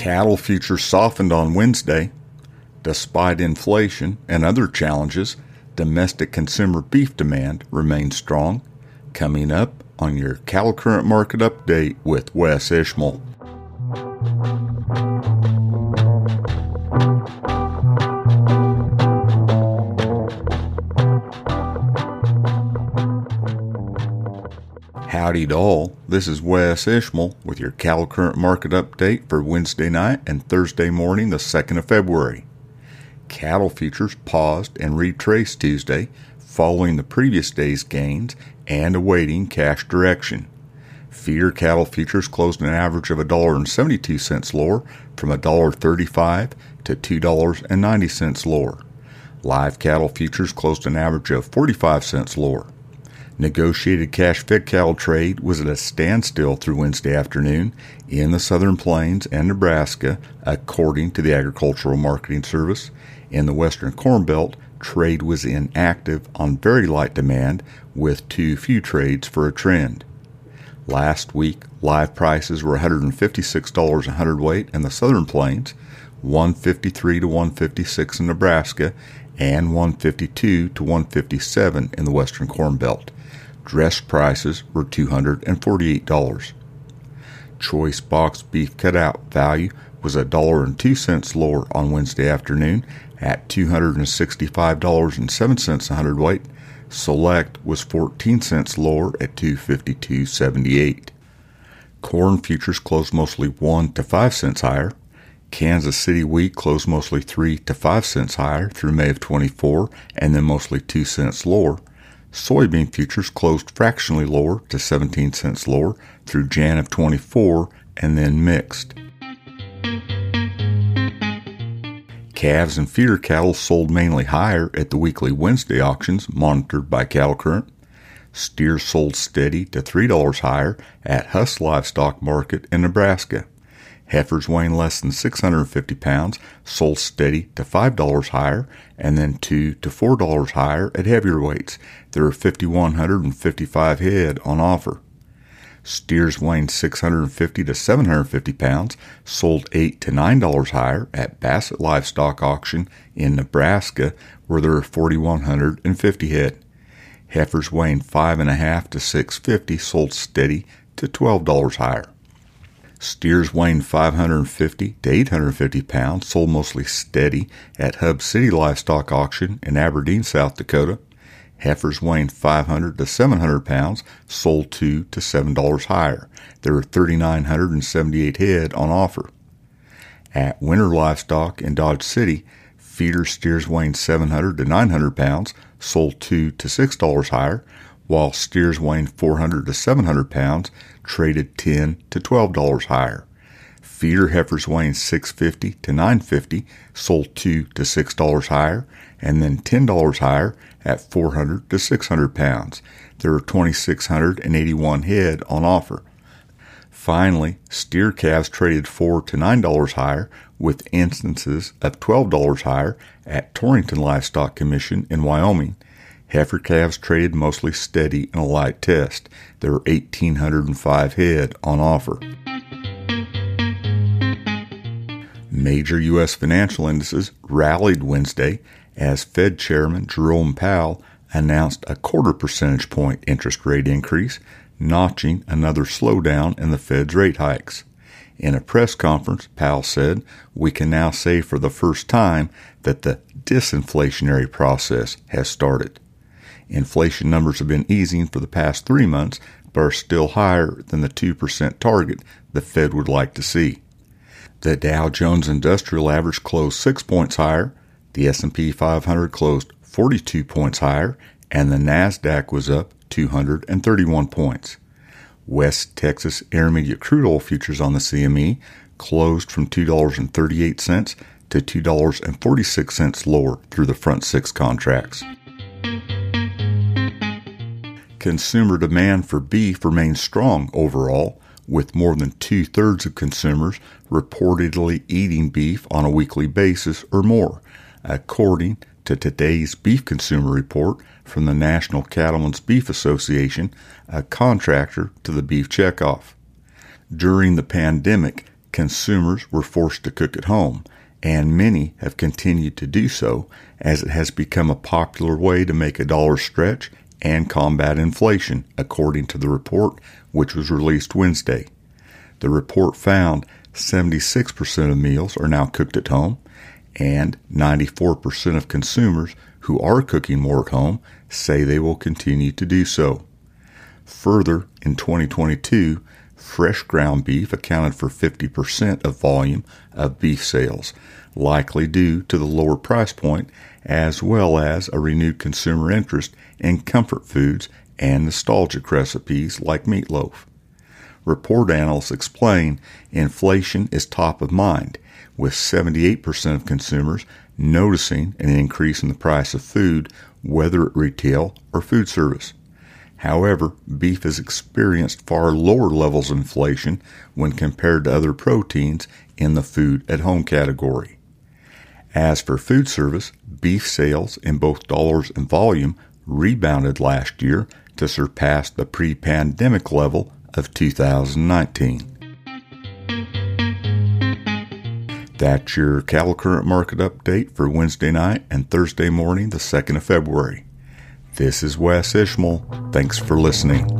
Cattle futures softened on Wednesday. Despite inflation and other challenges, domestic consumer beef demand remains strong. Coming up on your Cattle Current Market Update with Wes Ishmael. Howdy to all. This is Wes Ishmael with your Cattle Current Market Update for Wednesday night and Thursday morning, the 2nd of February. Cattle futures paused and retraced Tuesday following the previous day's gains and awaiting cash direction. Feeder cattle futures closed an average of $1.72 lower from $1.35 to $2.90 lower. Live cattle futures closed an average of 45 cents lower. Negotiated cash cattle trade was at a standstill through Wednesday afternoon in the southern plains and Nebraska, according to the Agricultural Marketing Service. In the western corn belt, trade was inactive on very light demand, with too few trades for a trend. Last week, live prices were $156 a hundredweight in the southern plains, 153 to 156 in Nebraska, and 152 to 157 in the western corn belt. Dress prices were $248. Choice box beef cutout value was a dollar and two cents lower on Wednesday afternoon at $265.07 a hundredweight. Select was 14 cents lower at 252.78. Corn futures closed mostly 1 to 5 cents higher. Kansas City wheat closed mostly 3 to 5 cents higher through May of 24 and then mostly 2 cents lower. Soybean futures closed fractionally lower to 17 cents lower through Jan of 24 and then mixed. Calves and feeder cattle sold mainly higher at the weekly Wednesday auctions monitored by Cattle Current. Steers sold steady to $3 higher at Huss Livestock Market in Nebraska. Heifers weighing less than 650 pounds sold steady to $5 higher and then 2 to $4 higher at heavier weights. There are 5,155 head on offer. Steers weighing 650 to 750 pounds sold 8 to $9 higher at Bassett Livestock Auction in Nebraska where there are 4,150 head. Heifers weighing 5.5 to 650 sold steady to $12 higher. Steers weighing 550 to 850 pounds sold mostly steady at Hub City Livestock Auction in Aberdeen, South Dakota. Heifers weighing 500 to 700 pounds sold 2 to $7 higher. There are 3,978 head on offer. At Winter Livestock in Dodge City, feeder steers weighing 700 to 900 pounds sold 2 to $6 higher, while steers weighing 400 to 700 pounds traded 10 to $12 higher. Feeder heifers weighing 650 to 950 sold 2 to $6 higher and then $10 higher at 400 to 600 pounds. There are 2,681 head on offer. Finally, steer calves traded 4 to $9 higher with instances of $12 higher at Torrington Livestock Commission in Wyoming Heifer calves traded mostly steady in a light test. There are 1,805 head on offer. Major U.S. financial indices rallied Wednesday as Fed Chairman Jerome Powell announced a quarter percentage point interest rate increase, notching another slowdown in the Fed's rate hikes. In a press conference, Powell said, We can now say for the first time that the disinflationary process has started. Inflation numbers have been easing for the past three months, but are still higher than the 2% target the Fed would like to see. The Dow Jones Industrial Average closed 6 points higher, the S&P 500 closed 42 points higher, and the Nasdaq was up 231 points. West Texas Intermediate crude oil futures on the CME closed from $2.38 to $2.46 lower through the front six contracts. Consumer demand for beef remains strong overall, with more than two thirds of consumers reportedly eating beef on a weekly basis or more, according to today's beef consumer report from the National Cattlemen's Beef Association, a contractor to the Beef Checkoff. During the pandemic, consumers were forced to cook at home, and many have continued to do so as it has become a popular way to make a dollar stretch and combat inflation, according to the report which was released Wednesday. The report found 76% of meals are now cooked at home, and 94% of consumers who are cooking more at home say they will continue to do so. Further, in 2022, fresh ground beef accounted for 50% of volume of beef sales, likely due to the lower price point as well as a renewed consumer interest in comfort foods and nostalgic recipes like meatloaf. Report analysts explain inflation is top of mind, with 78% of consumers noticing an increase in the price of food, whether at retail or food service. However, beef has experienced far lower levels of inflation when compared to other proteins in the food at home category. As for food service, beef sales in both dollars and volume rebounded last year to surpass the pre pandemic level of 2019. That's your cattle current market update for Wednesday night and Thursday morning, the 2nd of February. This is Wes Ishmael. Thanks for listening.